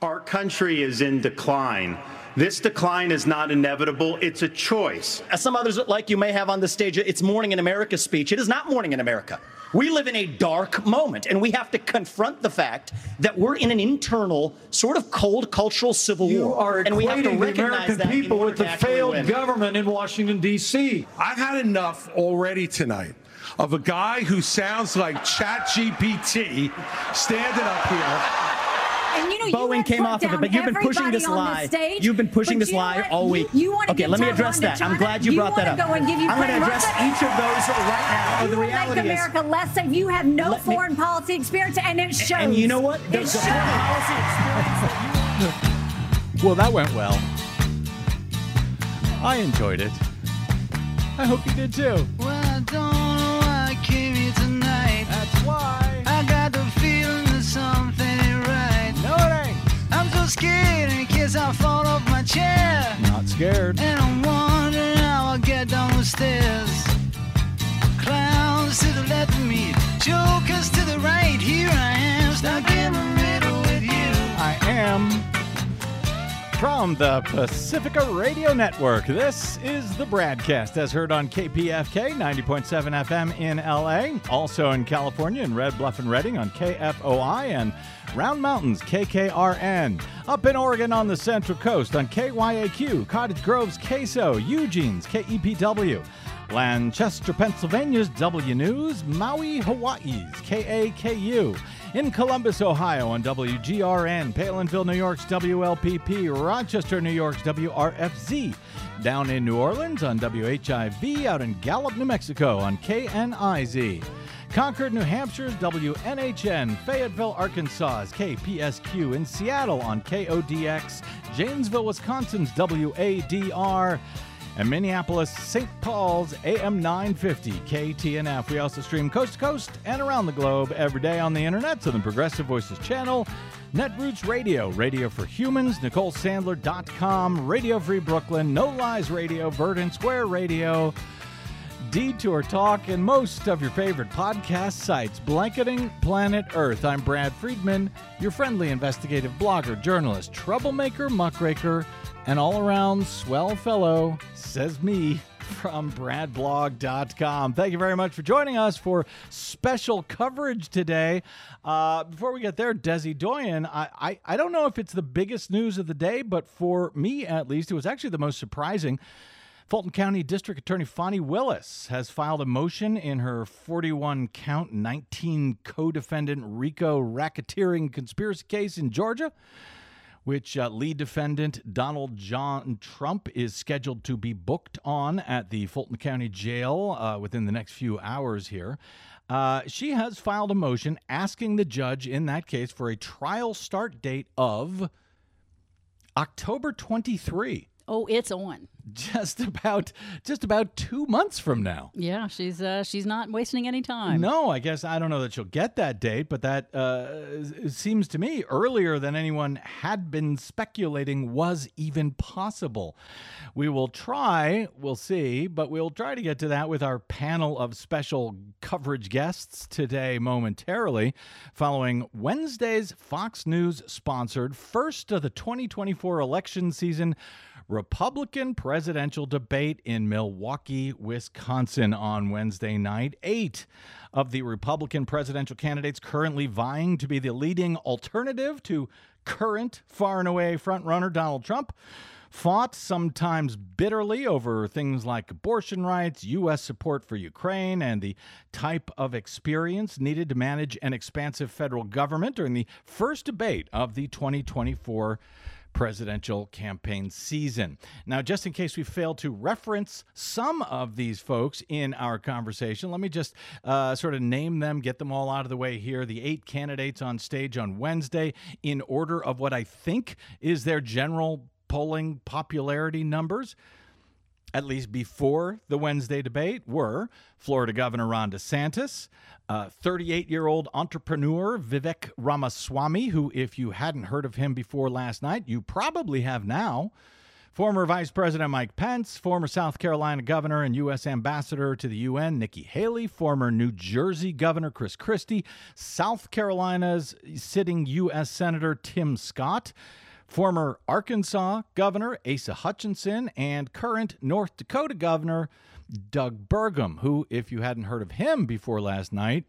Our country is in decline. This decline is not inevitable, it's a choice. As some others like you may have on the stage, it's Morning in America speech. It is not Morning in America. We live in a dark moment, and we have to confront the fact that we're in an internal, sort of cold cultural civil You war. are and we have to equating the recognize American that people with the failed win. government in Washington, D.C. I've had enough already tonight of a guy who sounds like ChatGPT standing up here. And you know, Boeing have came off of it, but you've been pushing this on lie. stage, You've been pushing this lie what? all week. You, want to okay, let me address on to that. I'm glad you, brought that up. Go I'm going to address Russia. each of those right now. You the will reality make is, America less safe. You have no me- foreign policy experience, and it shows. and you know what? The, It the foreign policy experience. Well, that went well. I enjoyed it. I hope you did too. Well, I'm scared in case I fall off my chair. Not scared. And I'm wondering how I'll get down the stairs. Clowns to the left of me, jokers to the right. Here I am, stuck in the middle with you. I am from the Pacifica Radio Network. This is the broadcast as heard on KPFK 90.7 FM in LA, also in California in Red Bluff and Redding on KFOI and Round Mountains KKRN. Up in Oregon on the Central Coast on KYAQ, Cottage Grove's KSO, Eugene's KEPW. Lanchester, Pennsylvania's W News, Maui, Hawaii's KAKU, in Columbus, Ohio on WGRN, Palenville, New York's WLPP, Rochester, New York's WRFZ, down in New Orleans on WHIV, out in Gallup, New Mexico on KNIZ. Concord, New Hampshire's WNHN, Fayetteville, Arkansas's KPSQ, in Seattle on KODX, Janesville, Wisconsin's WADR, and Minneapolis, St. Paul's AM 950 KTNF. We also stream coast to coast and around the globe every day on the internet on the Progressive Voices channel, Netroots Radio, Radio for Humans, NicoleSandler.com, Radio Free Brooklyn, No Lies Radio, Verdant Square Radio. Detour Talk, and most of your favorite podcast sites. Blanketing Planet Earth. I'm Brad Friedman, your friendly investigative blogger, journalist, troublemaker, muckraker, and all around swell fellow, says me from bradblog.com. Thank you very much for joining us for special coverage today. Uh, before we get there, Desi Doyen, I, I, I don't know if it's the biggest news of the day, but for me at least, it was actually the most surprising. Fulton County District Attorney Fani Willis has filed a motion in her 41 count, 19 co defendant RICO racketeering conspiracy case in Georgia, which uh, lead defendant Donald John Trump is scheduled to be booked on at the Fulton County Jail uh, within the next few hours here. Uh, she has filed a motion asking the judge in that case for a trial start date of October 23 Oh, it's on. Just about just about two months from now. Yeah, she's uh, she's not wasting any time. No, I guess I don't know that she'll get that date, but that uh, seems to me earlier than anyone had been speculating was even possible. We will try, we'll see, but we'll try to get to that with our panel of special coverage guests today momentarily, following Wednesday's Fox News sponsored first of the 2024 election season. Republican presidential debate in Milwaukee, Wisconsin on Wednesday night. Eight of the Republican presidential candidates currently vying to be the leading alternative to current far and away frontrunner Donald Trump fought sometimes bitterly over things like abortion rights, U.S. support for Ukraine, and the type of experience needed to manage an expansive federal government during the first debate of the 2024 presidential campaign season. Now, just in case we fail to reference some of these folks in our conversation, let me just uh, sort of name them, get them all out of the way here. The eight candidates on stage on Wednesday in order of what I think is their general polling popularity numbers at least before the Wednesday debate, were Florida Governor Ron DeSantis, 38 uh, year old entrepreneur Vivek Ramaswamy, who, if you hadn't heard of him before last night, you probably have now. Former Vice President Mike Pence, former South Carolina Governor and U.S. Ambassador to the UN Nikki Haley, former New Jersey Governor Chris Christie, South Carolina's sitting U.S. Senator Tim Scott, former Arkansas Governor Asa Hutchinson, and current North Dakota Governor Doug Burgum, who, if you hadn't heard of him before last night,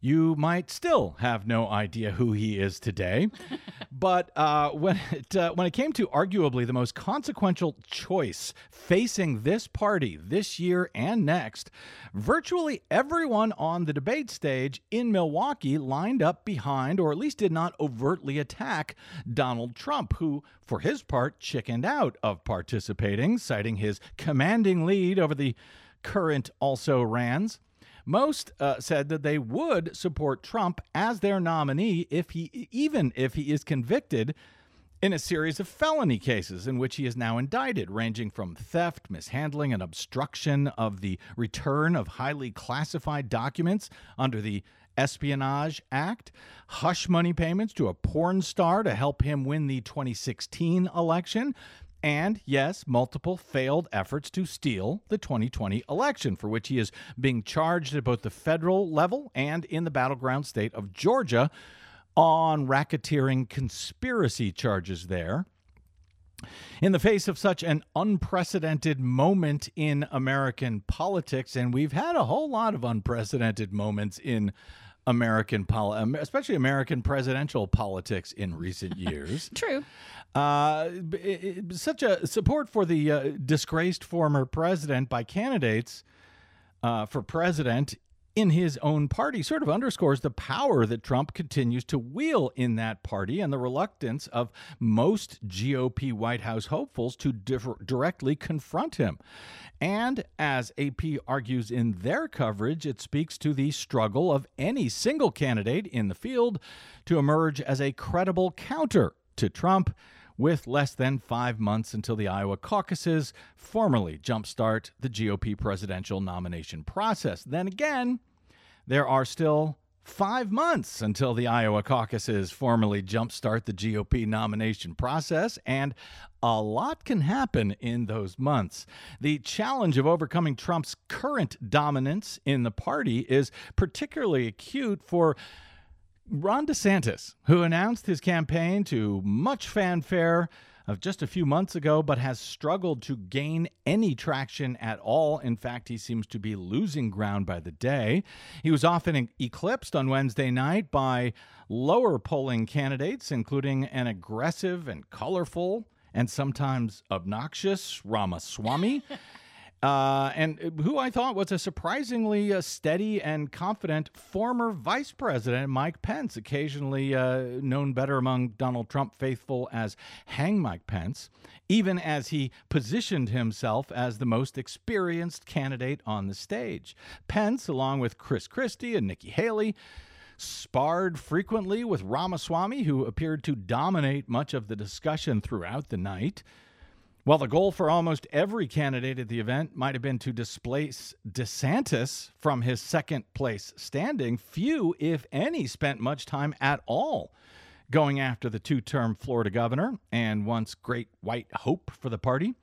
you might still have no idea who he is today. but uh, when it uh, when it came to arguably the most consequential choice facing this party this year and next, virtually everyone on the debate stage in Milwaukee lined up behind, or at least did not overtly attack Donald Trump, who, for his part, chickened out of participating, citing his commanding lead over the current also rans. Most uh, said that they would support Trump as their nominee if he, even if he is convicted in a series of felony cases in which he is now indicted, ranging from theft, mishandling, and obstruction of the return of highly classified documents under the Espionage Act, hush money payments to a porn star to help him win the 2016 election, and yes, multiple failed efforts to steal the 2020 election, for which he is being charged at both the federal level and in the battleground state of Georgia on racketeering conspiracy charges there. In the face of such an unprecedented moment in American politics, and we've had a whole lot of unprecedented moments in American poli- especially American presidential politics in recent years. True. Uh, such a support for the uh, disgraced former president by candidates uh, for president in his own party sort of underscores the power that Trump continues to wield in that party and the reluctance of most GOP White House hopefuls to differ- directly confront him. And as AP argues in their coverage, it speaks to the struggle of any single candidate in the field to emerge as a credible counter to Trump with less than five months until the Iowa caucuses formally jumpstart the GOP presidential nomination process. Then again, there are still five months until the Iowa caucuses formally jumpstart the GOP nomination process, and a lot can happen in those months. The challenge of overcoming Trump's current dominance in the party is particularly acute for Ron DeSantis, who announced his campaign to much fanfare of just a few months ago, but has struggled to gain any traction at all. In fact, he seems to be losing ground by the day. He was often eclipsed on Wednesday night by lower polling candidates, including an aggressive and colorful and sometimes obnoxious Ramaswamy. Uh, and who I thought was a surprisingly uh, steady and confident former Vice President Mike Pence, occasionally uh, known better among Donald Trump faithful as Hang Mike Pence, even as he positioned himself as the most experienced candidate on the stage. Pence, along with Chris Christie and Nikki Haley, sparred frequently with Ramaswamy, who appeared to dominate much of the discussion throughout the night. While the goal for almost every candidate at the event might have been to displace DeSantis from his second place standing, few, if any, spent much time at all going after the two term Florida governor and once great white hope for the party.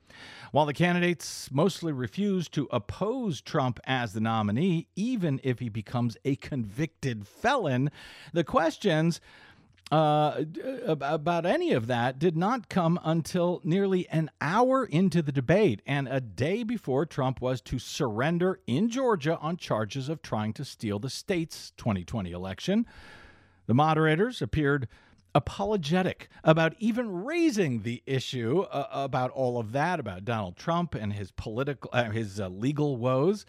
While the candidates mostly refused to oppose Trump as the nominee, even if he becomes a convicted felon, the questions uh, about any of that did not come until nearly an hour into the debate and a day before Trump was to surrender in Georgia on charges of trying to steal the state's 2020 election. The moderators appeared apologetic about even raising the issue uh, about all of that about Donald Trump and his political uh, his uh, legal woes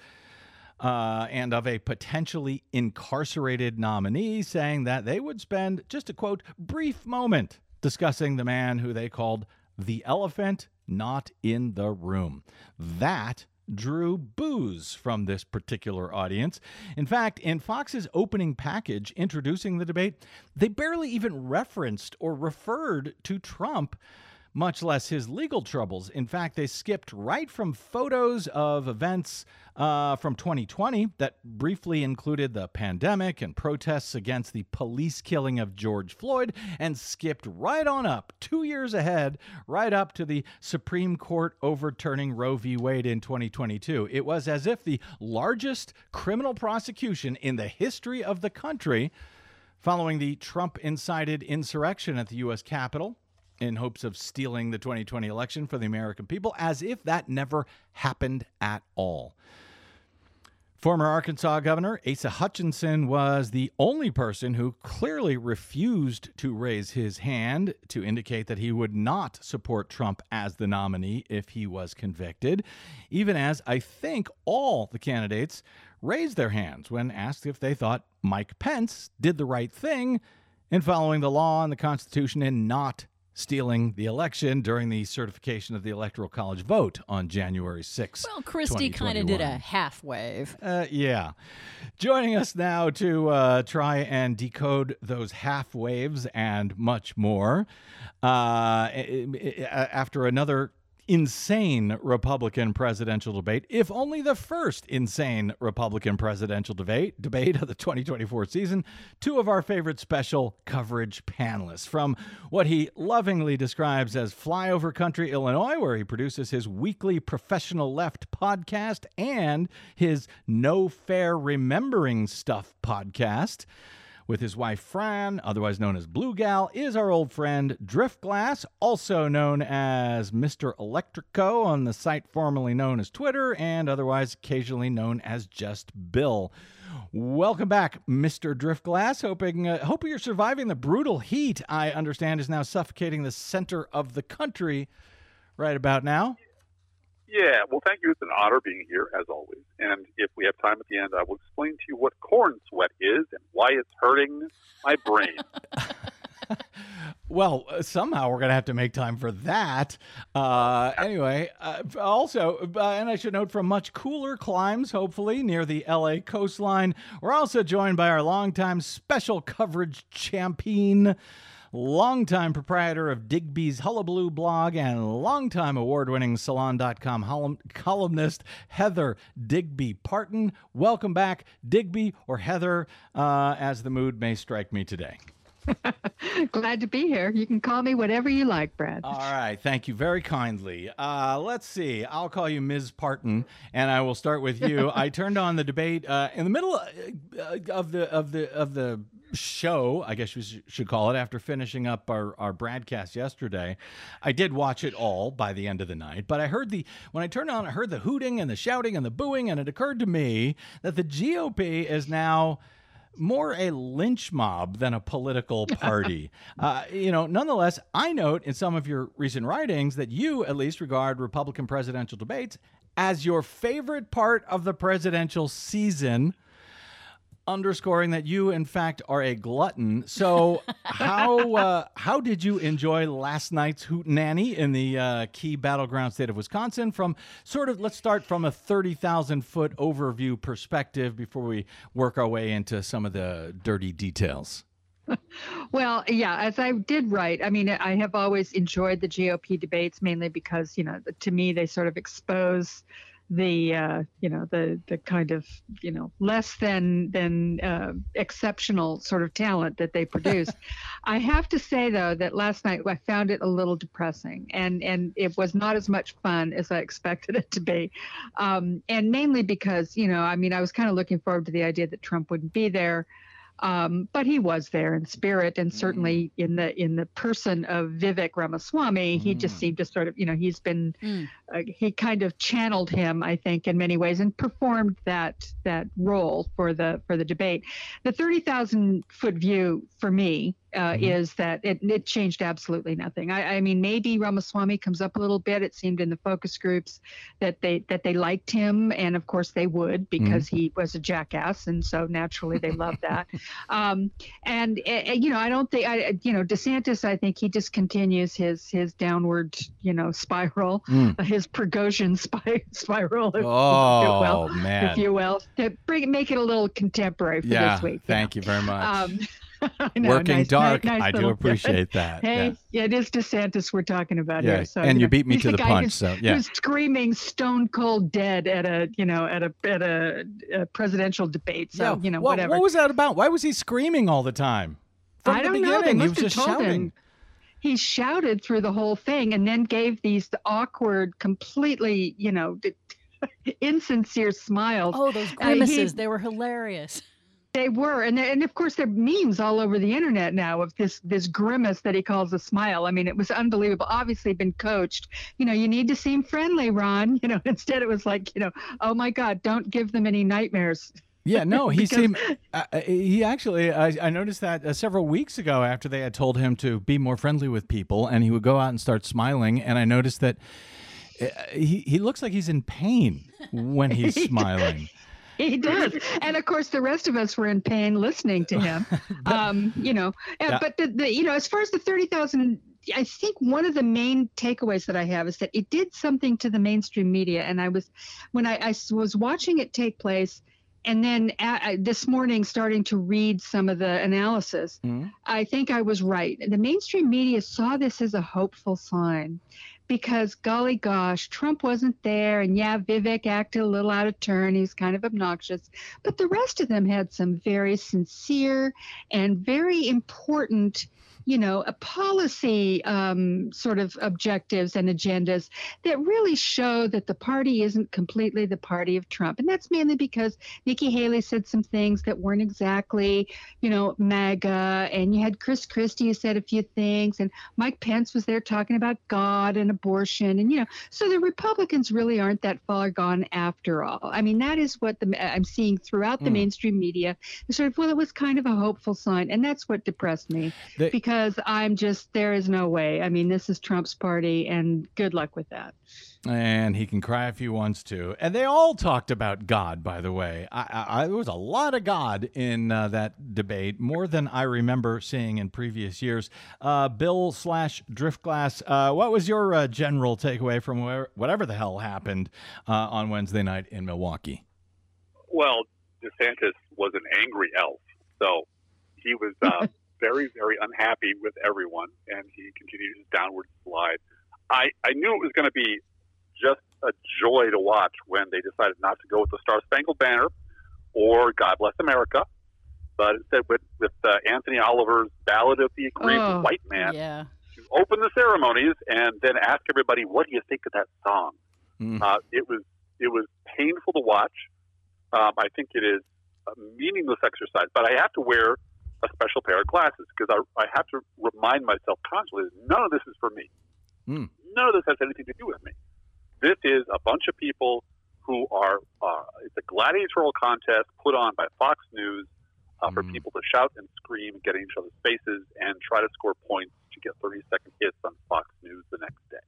uh, and of a potentially incarcerated nominee, saying that they would spend just a quote, brief moment discussing the man who they called the elephant not in the room. That drew boos from this particular audience. In fact, in Fox's opening package introducing the debate, they barely even referenced or referred to Trump much less his legal troubles. In fact, they skipped right from photos of events uh, from 2020 that briefly included the pandemic and protests against the police killing of George Floyd and skipped right on up, two years ahead, right up to the Supreme Court overturning Roe v. Wade in 2022. It was as if the largest criminal prosecution in the history of the country following the Trump incited insurrection at the U.S. Capitol in hopes of stealing the 2020 election for the American people, as if that never happened at all. Former Arkansas Governor Asa Hutchinson was the only person who clearly refused to raise his hand to indicate that he would not support Trump as the nominee if he was convicted, even as I think all the candidates raised their hands when asked if they thought Mike Pence did the right thing in following the law and the Constitution and not stealing the election during the certification of the Electoral College vote on January 6th. Well, Christie kind of did a half wave. Uh, yeah. Joining us now to uh, try and decode those half waves and much more uh, after another insane Republican presidential debate, if only the first insane Republican presidential debate debate of the 2024 season, two of our favorite special coverage panelists from what he lovingly describes as flyover country Illinois, where he produces his weekly professional left podcast and his no fair remembering stuff podcast with his wife Fran, otherwise known as Blue Gal, is our old friend Driftglass, also known as Mr. Electrico on the site formerly known as Twitter and otherwise occasionally known as just Bill. Welcome back, Mr. Driftglass. Hoping uh, hoping you're surviving the brutal heat I understand is now suffocating the center of the country right about now. Yeah, well, thank you. It's an honor being here, as always. And if we have time at the end, I will explain to you what corn sweat is and why it's hurting my brain. well, uh, somehow we're going to have to make time for that. Uh, anyway, uh, also, uh, and I should note from much cooler climes, hopefully, near the LA coastline, we're also joined by our longtime special coverage champion longtime proprietor of Digby's Hullabaloo blog and longtime award winning Salon.com columnist Heather Digby Parton. Welcome back, Digby or Heather, uh, as the mood may strike me today. Glad to be here. You can call me whatever you like, Brad. All right. Thank you very kindly. Uh, let's see. I'll call you Ms. Parton, and I will start with you. I turned on the debate uh, in the middle uh, of the of the of the show, I guess we should call it, after finishing up our, our broadcast yesterday. I did watch it all by the end of the night, but I heard the, when I turned on, I heard the hooting and the shouting and the booing, and it occurred to me that the GOP is now more a lynch mob than a political party. uh, you know, nonetheless, I note in some of your recent writings that you at least regard Republican presidential debates as your favorite part of the presidential season underscoring that you, in fact, are a glutton. So, how uh, how did you enjoy last night's hootenanny in the uh, key battleground state of Wisconsin? From sort of, let's start from a thirty thousand foot overview perspective before we work our way into some of the dirty details. Well, yeah, as I did write, I mean, I have always enjoyed the GOP debates mainly because, you know, to me, they sort of expose the uh, you know the the kind of you know less than than uh, exceptional sort of talent that they produce. I have to say though that last night I found it a little depressing, and and it was not as much fun as I expected it to be, um, and mainly because you know I mean I was kind of looking forward to the idea that Trump wouldn't be there. Um, but he was there in spirit, and certainly mm. in the in the person of Vivek Ramaswamy, mm. he just mm. seemed to sort of, you know, he's been, mm. uh, he kind of channeled him, I think, in many ways, and performed that that role for the for the debate. The thirty thousand foot view for me uh, mm-hmm. is that it, it changed absolutely nothing. I, I, mean, maybe Ramaswamy comes up a little bit. It seemed in the focus groups that they that they liked him, and of course they would because mm-hmm. he was a jackass, and so naturally they loved that. Um, and uh, you know, I don't think I you know DeSantis. I think he just continues his his downward you know spiral, mm. his Prigozhin spy, spiral. If, oh well, man, if you will, to bring make it a little contemporary for yeah, this week. Thank you, you very much. Um, know, Working nice- dark. nice I do appreciate that. Hey, yeah. yeah, it is DeSantis we're talking about Yeah, here. So and you know, beat me to the guy punch, who's- so, yeah. who's screaming stone cold dead at a you know at a at a, a presidential debate. So Yeah, you know what, whatever. What was that about? Why was he screaming all the time? From I the don't beginning, know. They he must was have just told shouting. him. He shouted through the whole thing and then gave these awkward, completely, you know, insincere smiles. Oh, those Uh, he- grimaces. they were hilarious. They were, and and of course there are memes all over the internet now of this this grimace that he calls a smile. I mean, it was unbelievable. Obviously, been coached. You know, you need to seem friendly, Ron. You know, instead it was like, you know, oh my God, don't give them any nightmares. Yeah, no, he Because- seemed. Uh, uh, he actually, I, I noticed that uh, several weeks ago after they had told him to be more friendly with people, and he would go out and start smiling. And I noticed that uh, he he looks like he's in pain when he's smiling. He does, and of course, the rest of us were in pain listening to him. um, you know, uh, Yeah. but the, the you know, as far as the thirty thousand, I think one of the main takeaways that I have is that it did something to the mainstream media, and I was when I, I was watching it take place. And then uh, this morning, starting to read some of the analysis, I think I was right. The mainstream media saw this as a hopeful sign because, golly gosh, Trump wasn't there. And yeah, Vivek acted a little out of turn. He was kind of obnoxious. But the rest of them had some very sincere and very important. You know, a policy um, sort of objectives and agendas that really show that the party isn't completely the party of Trump. And that's mainly because Nikki Haley said some things that weren't exactly, you know, MAGA, and you had Chris Christie who said a few things, and Mike Pence was there talking about God and abortion, and you know, so the Republicans really aren't that far gone after all. I mean, that is what the I'm seeing throughout the Mm. mainstream media. Sort of, well, it was kind of a hopeful sign, and that's what depressed me They- because I'm just there is no way. I mean, this is Trump's party, and good luck with that. And he can cry if he wants to. And they all talked about God, by the way. I, I, I, there was a lot of God in uh, that debate, more than I remember seeing in previous years. Uh, Bill slash Driftglass, uh, what was your uh, general takeaway from where, whatever the hell happened uh, on Wednesday night in Milwaukee? Well, DeSantis was an angry elf, so he was uh, very, very unhappy with everyone, and he continued his downward slide. I, I knew it was going to be just a joy to watch when they decided not to go with the Star Spangled Banner or God Bless America, but instead with, with uh, Anthony Oliver's Ballad of the Aggrieved Oh, White Man Yeah. to open the ceremonies and then ask everybody, "What do you think of that song?" Mm. Uh, it was it was painful to watch. Um, I think it is a meaningless exercise, but I have to wear a special pair of glasses because I, I have to remind myself constantly that none of this is for me. Mm. None of this has anything to do with me. This is a bunch of people who are. Uh, it's a gladiatorial contest put on by Fox News uh, for Mm. people to shout and scream and get in each other's faces and try to score points to get 30 second hits on Fox News the next day.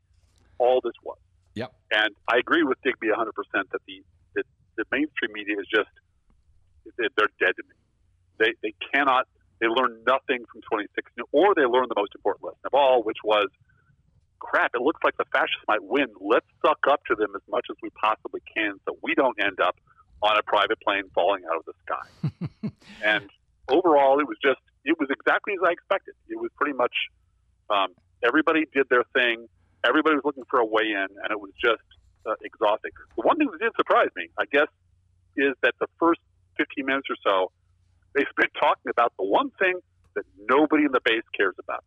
All this was. Yep. And I agree with Digby 100% that the, that the mainstream media is just, they're they're dead to me. They, they cannot, they learn nothing from 2016, or they learn the most important lesson of all, which was, crap, it looks like the fascists might win. Let's suck up to them as much as we possibly can so we don't end up on a private plane falling out of the sky. and overall, it was just, it was exactly as I expected. It was pretty much um, everybody did their thing. Everybody was looking for a way in, and it was just uh, exhausting. The one thing that did surprise me, I guess, is that the first 15 minutes or so, they spent talking about the one thing that nobody in the base cares about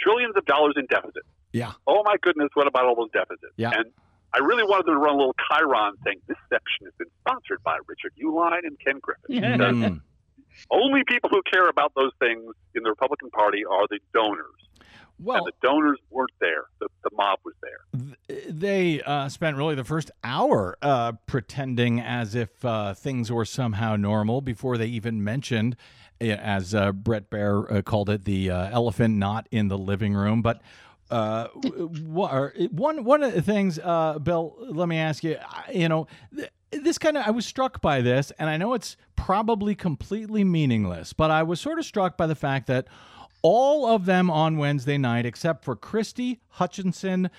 trillions of dollars in deficit. Yeah. Oh my goodness, what about all those deficits? Yeah. And I really wanted them to run a little Chiron thing. this section has been sponsored by Richard Uihlein and Ken Griffin. Because Mm. only people who care about those things in the Republican Party are the donors. Well, and the donors weren't there. The, the mob was there. They uh, spent really the first hour uh, pretending as if uh, things were somehow normal before they even mentioned, eh, as uh, Bret Baier uh, called it, the uh, elephant not in the living room. But eh, one one of the things, Bill, let me ask you, you know. th- this kind of, I was struck by this, and I know it's probably completely meaningless, but I was sort of struck by the fact that all of them on Wednesday night, except for Christie Hutchinson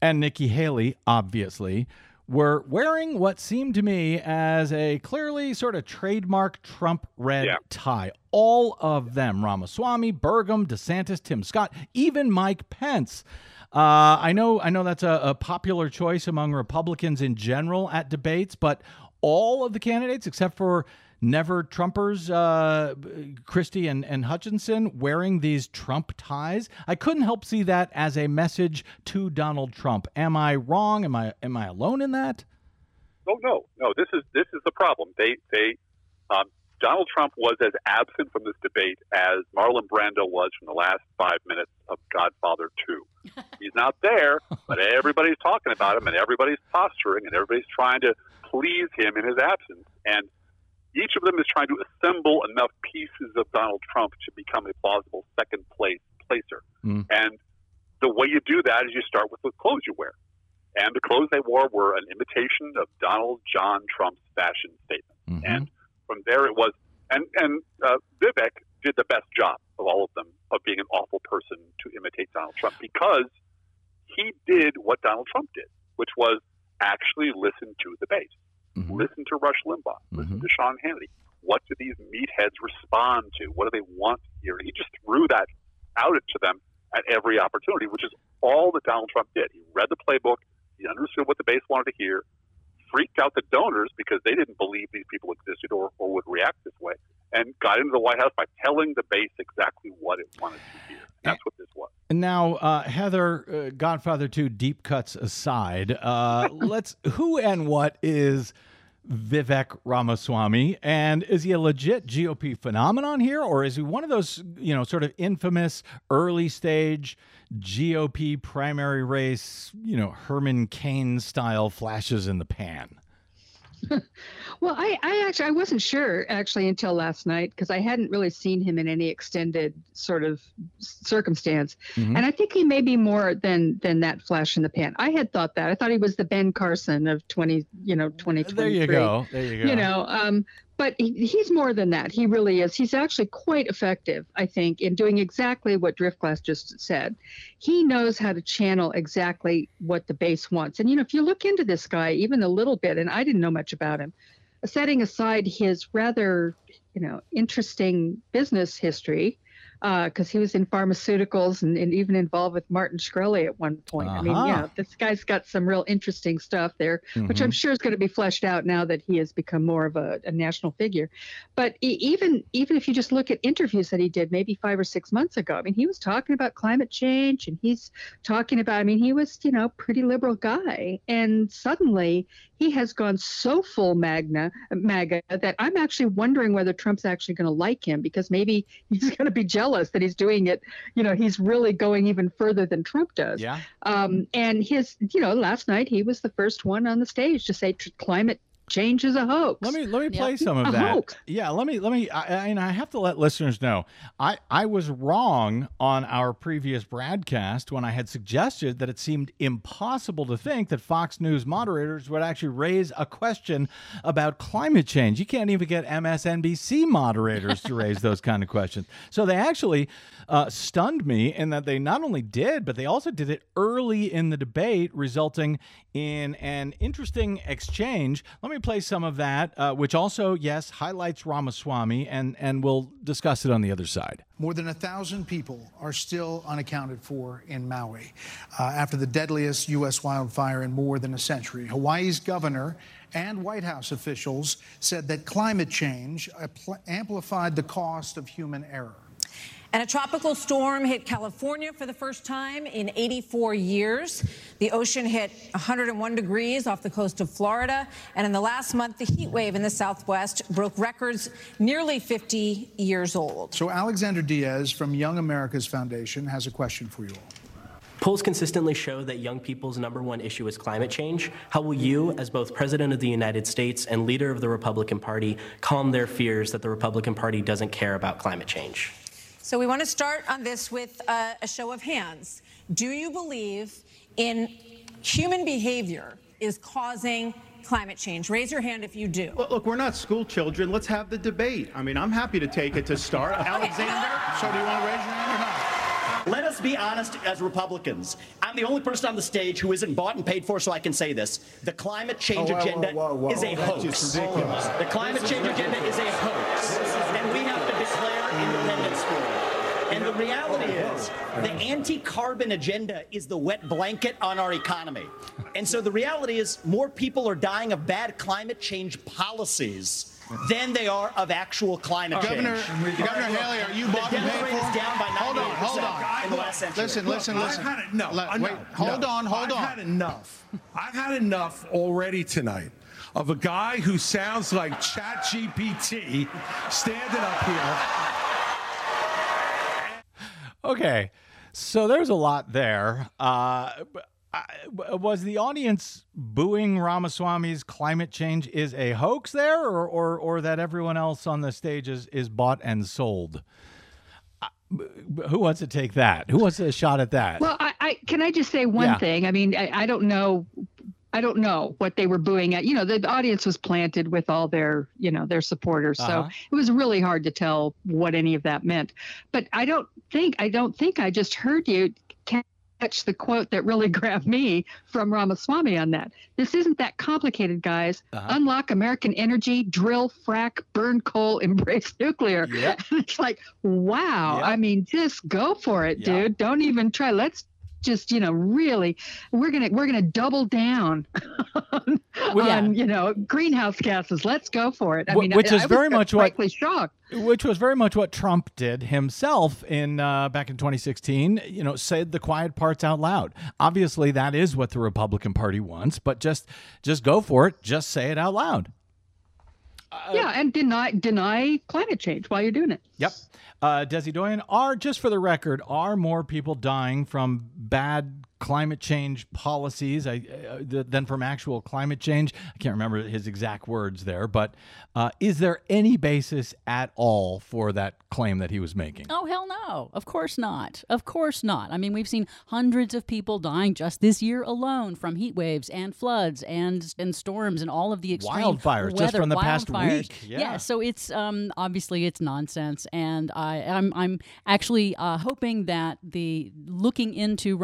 and Nikki Haley, obviously, were wearing what seemed to me as a clearly sort of trademark Trump red Yeah. tie. All of them Ramaswamy, Burgum, DeSantis, Tim Scott, even Mike Pence. Uh, I know, I know that's a, a popular choice among Republicans in general at debates, but all of the candidates, except for never Trumpers, uh, Christie and, and Hutchinson, wearing these Trump ties. I couldn't help see that as a message to Donald Trump. Am I wrong? Am I am I alone in that? Oh no, no. This is this is the problem. They they um, Donald Trump was as absent from this debate as Marlon Brando was from the last five minutes of Godfather Two. He's not there, but everybody's talking about him, and everybody's posturing, and everybody's trying to please him in his absence. And each of them is trying to assemble enough pieces of Donald Trump to become a plausible second place placer. Mm. And the way you do that is you start with the clothes you wear. And the clothes they wore were an imitation of Donald John Trump's fashion statement. Mhm. And from there it was, and, and uh, Vivek did the best job of all of them of being an awful person to imitate Donald Trump because he did what Donald Trump did, which was actually listen to the base, Mhm. listen to Rush Limbaugh, listen to Sean Hannity. What do these meatheads respond to? What do they want to hear? He just threw that out to them at every opportunity, which is all that Donald Trump did. He read the playbook, he understood what the base wanted to hear, freaked out the donors because they didn't believe these people existed or, or would react this way, and got into the White House by telling the base exactly what it wanted to hear. That's what this was. And now, uh, Heather, uh, Godfather 2 deep cuts aside, uh, let's who and what is Vivek Ramaswamy, and is he a legit GOP phenomenon here, or is he one of those you know sort of infamous early stage GOP primary race, you know Herman Cain style flashes in the pan? Well, I, I actually I wasn't sure actually until last night because I hadn't really seen him in any extended sort of circumstance, Mhm. and I think he may be more than than that flash in the pan. I had thought that I thought he was the Ben Carson of twenty you know twenty twenty There you go. There you go. You know, um, but he, he's more than that. He really is. He's actually quite effective, I think, in doing exactly what Driftglass just said. He knows how to channel exactly what the base wants. And you know, if you look into this guy even a little bit, and I didn't know much about him, setting aside his rather, you know, interesting business history. Because he was in pharmaceuticals and, and even involved with Martin Shkreli at one point. I mean, Uh-huh. yeah, this guy's got some real interesting stuff there, which I'm Mhm. sure is going to be fleshed out now that he has become more of a, a national figure. But even even if you just look at interviews that he did maybe five or six months ago, I mean, he was talking about climate change and he's talking about. I mean, he was you know pretty liberal guy, and suddenly he has gone so full magna MAGA that I'm actually wondering whether Trump's actually going to like him because maybe he's going to be jealous that he's doing it. You know, he's really going even further than Trump does. Yeah. Um, and his, you know, last night he was the first one on the stage to say climate change is a hoax. Let me let me play Yep. some of A that. hoax. Yeah, let me let me. I, I- and I have to let listeners know I I was wrong on our previous broadcast when I had suggested that it seemed impossible to think that Fox News moderators would actually raise a question about climate change. You can't even get MSNBC moderators to raise those kind of questions. So they actually uh, stunned me in that they not only did, but they also did it early in the debate, resulting in an interesting exchange. Let me play some of that, uh, which also, yes, highlights Ramaswamy, and, and we'll discuss it on the other side. More than a thousand people are still unaccounted for in Maui uh, after the deadliest U.S. wildfire in more than a century. Hawaii's governor and White House officials said that climate change amplified the cost of human error. And a tropical storm hit California for the first time in 84 years. The ocean hit 101 degrees off the coast of Florida. And in the last month, the heat wave in the southwest broke records nearly 50 years old. So, Alexander Diaz from Young America's Foundation has a question for you all. Polls consistently show that young people's number one issue is climate change. How will you, as both President of the United States and leader of the Republican Party, calm their fears that the Republican Party doesn't care about climate change? So we want to start on this with uh, a show of hands. Do you believe in human behavior is causing climate change? Raise your hand if you do. Look, look, we're not school children. Let's have the debate. I mean, I'm happy to take it to start. Alexander? So, do you want to raise your hand or not? Let us be honest as Republicans. I'm the only person on the stage who isn't bought and paid for, so I can say this. The climate change Oh, whoa, agenda whoa, whoa, whoa. is a hoax. The climate change agenda is a hoax. And we have to declare independence for it. And the reality is, the anti carbon agenda is the wet blanket on our economy. And so the reality is, more people are dying of bad climate change policies than they are of actual climate Governor, change. Governor Haley, are you The bought and death paid rate for? is down by hold on, hold 98% in the on. last century. Listen, Look, listen, I've listen. had it- no, Let- I know, wait, hold no. on, hold on. I've had enough. I've had enough already tonight of a guy who sounds like ChatGPT standing up here. Okay, so there's a lot there. Uh, b- I- b- was the audience booing Ramaswamy's climate change is a hoax there, or or, or that everyone else on the stage is, is bought and sold? Uh, Who wants to take that? Who wants a shot at that? Well, I, I can I just say one Yeah. thing. I mean, I, I don't know. I don't know what they were booing at. You know, the audience was planted with all their, you know, their supporters. Uh-huh. So it was really hard to tell what any of that meant. But I don't think I don't think I just heard you catch the quote that really grabbed me from Ramaswamy on that. This isn't that complicated, guys. Uh-huh. Unlock American energy, drill, frack, burn coal, embrace nuclear. Yep. it's like, wow. Yep. I mean, just go for it, Yeah. dude. Don't even try. Let's just you know really we're gonna we're gonna double down on, yeah. on, you know greenhouse gases let's go for it i mean which I, is I very much what- shocked which was very much what Trump did himself in uh, back in 2016. You know, said the quiet parts out loud. Obviously, that is what the Republican Party wants, but just just go for it. Just say it out loud. Yeah and deny deny climate change while you're doing it Yep. Uh, Desi Doyen, are just for the record, are more people dying from bad climate change policies I, uh, th- than from actual climate change? I can't remember his exact words there, but uh, is there any basis at all for that claim that he was making? Oh, hell no. Of course not. Of course not. I mean, we've seen hundreds of people dying just this year alone from heat waves and floods and and storms and all of the extreme Wildfires, just from the past week. Yeah. so it's um, obviously it's nonsense, and I I'm I'm actually uh, hoping that the looking into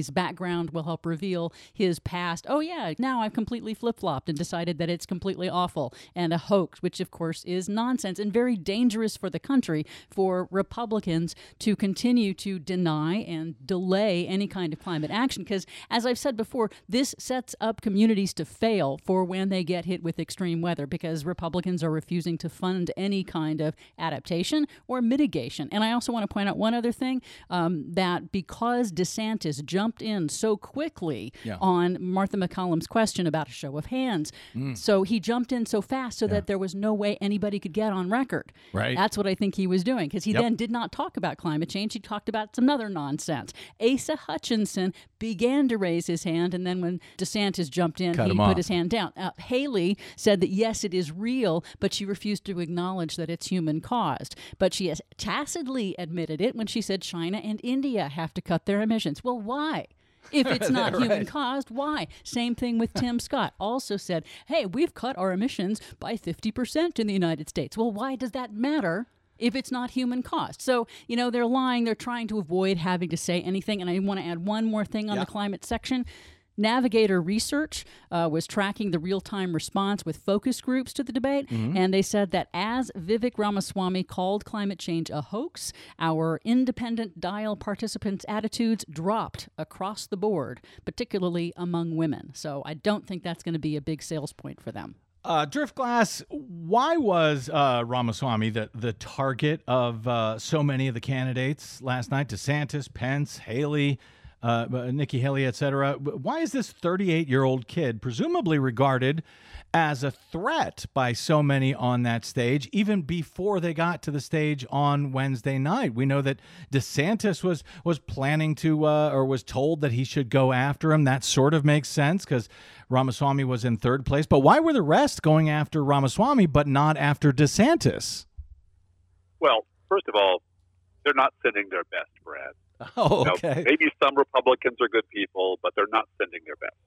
Ramaswamy's background will help reveal his past. Oh yeah, now I've completely flip flopped and decided that it's completely awful and a hoax, which of course is nonsense and very dangerous for the country for Republicans to continue to deny and delay any kind of climate action. Because as I've said before, this sets up communities to fail for when they get hit with extreme weather because Republicans are refusing to fund any kind of adaptation or mitigation. And I also want to point out one other thing um, that because DeSantis jumped in so quickly Yeah. on Martha MacCallum's question about a show of hands, Mm. so he jumped in so fast so that there was no way anybody could get on record. Right. That's what I think he was doing because he Yep. then did not talk about climate change. He talked about some other nonsense. Asa Hutchinson began to raise his hand, and then when DeSantis jumped in, Cut he put off. his hand down. Uh, Haley said that yes, it is real, but she refused to acknowledge that it's human caused. But she has tacitly admitted it when she said China and India have to cut their emissions. Well, why? If it's not human caused, why? Same thing with Tim Scott. Also said, hey, we've cut our emissions by 50% in the United States. Well, why does that matter? If it's not human caused. So, you know, they're lying. They're trying to avoid having to say anything. And I want to add one more thing on Yeah. the climate section. Navigator Research uh, was tracking the real time response with focus groups to the debate, Mm-hmm. and they said that as Vivek Ramaswamy called climate change a hoax, our independent dial participants' attitudes dropped across the board, particularly among women. So I don't think that's going to be a big sales point for them. Uh, Driftglass, why was uh, Ramaswamy the, the target of uh, so many of the candidates last night? DeSantis, Pence, Haley, uh, Nikki Haley, etc. Why is this 38 year old kid presumably regarded as a threat by so many on that stage, even before they got to the stage on Wednesday night? We know that DeSantis was was planning to uh, or was told that he should go after him. That sort of makes sense because Ramaswamy was in third place. But why were the rest going after Ramaswamy but not after DeSantis? Well, first of all, they're not sending their best, Brad. Oh, You know, okay. maybe some Republicans are good people, but they're not sending their best.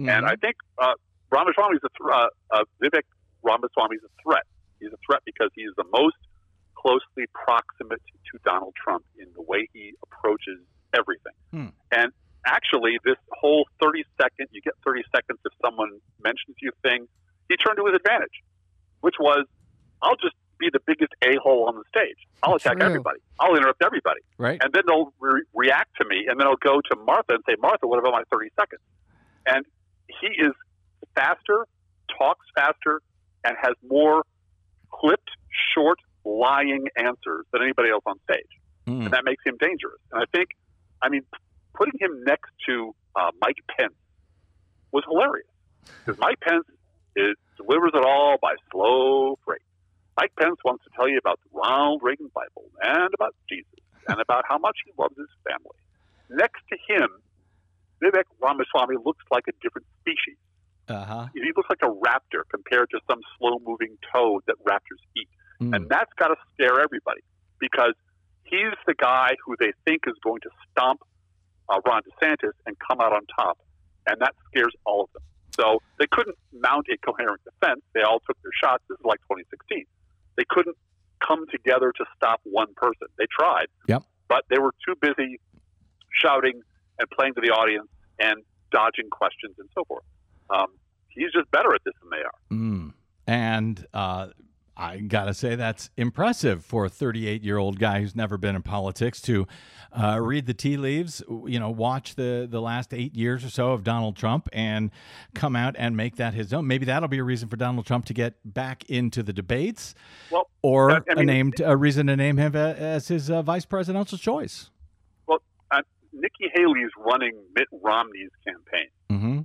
Mm-hmm. And I think uh, is a thr- uh, uh, Vivek Ramaswamy's a threat. He's a threat because he's the most closely proximate to Donald Trump in the way he approaches everything. Hmm. And actually, this whole 30 second, you get 30 seconds if someone mentions you thing, he turned to his advantage, which was, I'll just be the biggest a hole on the stage. I'll attack True. everybody. I'll interrupt everybody. Right. And then they'll re- react to me, and then I'll go to Martha and say, Martha, what about my 30 seconds? And he is faster, talks faster, and has more clipped, short, lying answers than anybody else on stage. Hmm. And that makes him dangerous. And I think, I mean, putting him next to uh, Mike Pence was hilarious because Mike Pence is, delivers it all by slow freight. Mike Pence wants to tell you about the Ronald Reagan Bible and about Jesus and about how much he loves his family. Next to him, Vivek Ramaswamy looks like a different species. Uh huh. He looks like a raptor compared to some slow moving toad that raptors eat. And that's got to scare everybody because he's the guy who they think is going to stomp uh, Ron DeSantis and come out on top. And that scares all of them. So they couldn't mount a coherent defense. They all took their shots. This is like 2016. They couldn't come together to stop one person. They tried, Yep. but they were too busy shouting and playing to the audience and dodging questions and so forth. Um, he's just better at this than they are. Mm. And uh, I gotta say that's impressive for a 38 year old guy who's never been in politics to uh, read the tea leaves. You know, watch the the last eight years or so of Donald Trump and come out and make that his own. Maybe that'll be a reason for Donald Trump to get back into the debates, Well, or I- a mean- name to, a reason to name him as his uh, vice presidential choice. Well, uh, Nikki Haley's running Mitt Romney's campaign, Mm-hmm.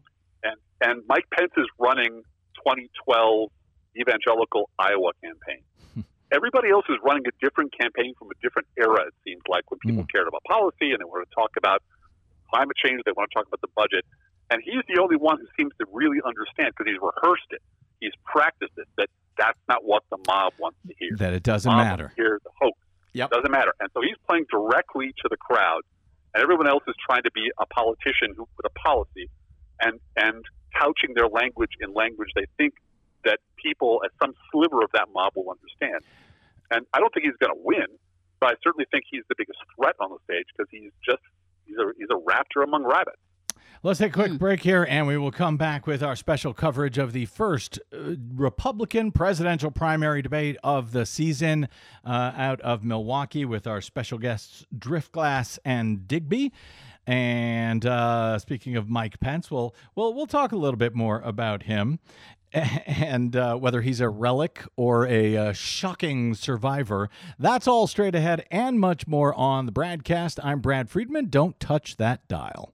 and and Mike Pence is running 2012 evangelical Iowa campaign. Everybody else is running a different campaign from a different era. It seems like when people hmm. cared about policy and they want to talk about climate change, they want to talk about the budget, and he's the only one who seems to really understand because he's rehearsed it, he's practiced it. That that's not what the mob wants to hear. That it doesn't matter. hear the hoax. Yep. Doesn't matter. And so he's playing directly to the crowd, and everyone else is trying to be a politician who with a policy, and and couching their language in language they think that people at some sliver of that mob will understand. And I don't think he's going to win, but I certainly think he's the biggest threat on the stage because he's just he's a he's a raptor among rabbits. Let's take a quick break here, and we will come back with our special coverage of the first uh, Republican presidential primary debate of the season uh, out of Milwaukee with our special guests Driftglass and Digby. And uh, speaking of Mike Pence, we'll, we'll we'll talk a little bit more about him and uh, whether he's a relic or a uh, shocking survivor. That's all straight ahead and much more on the Bradcast. I'm Brad Friedman. Don't touch that dial.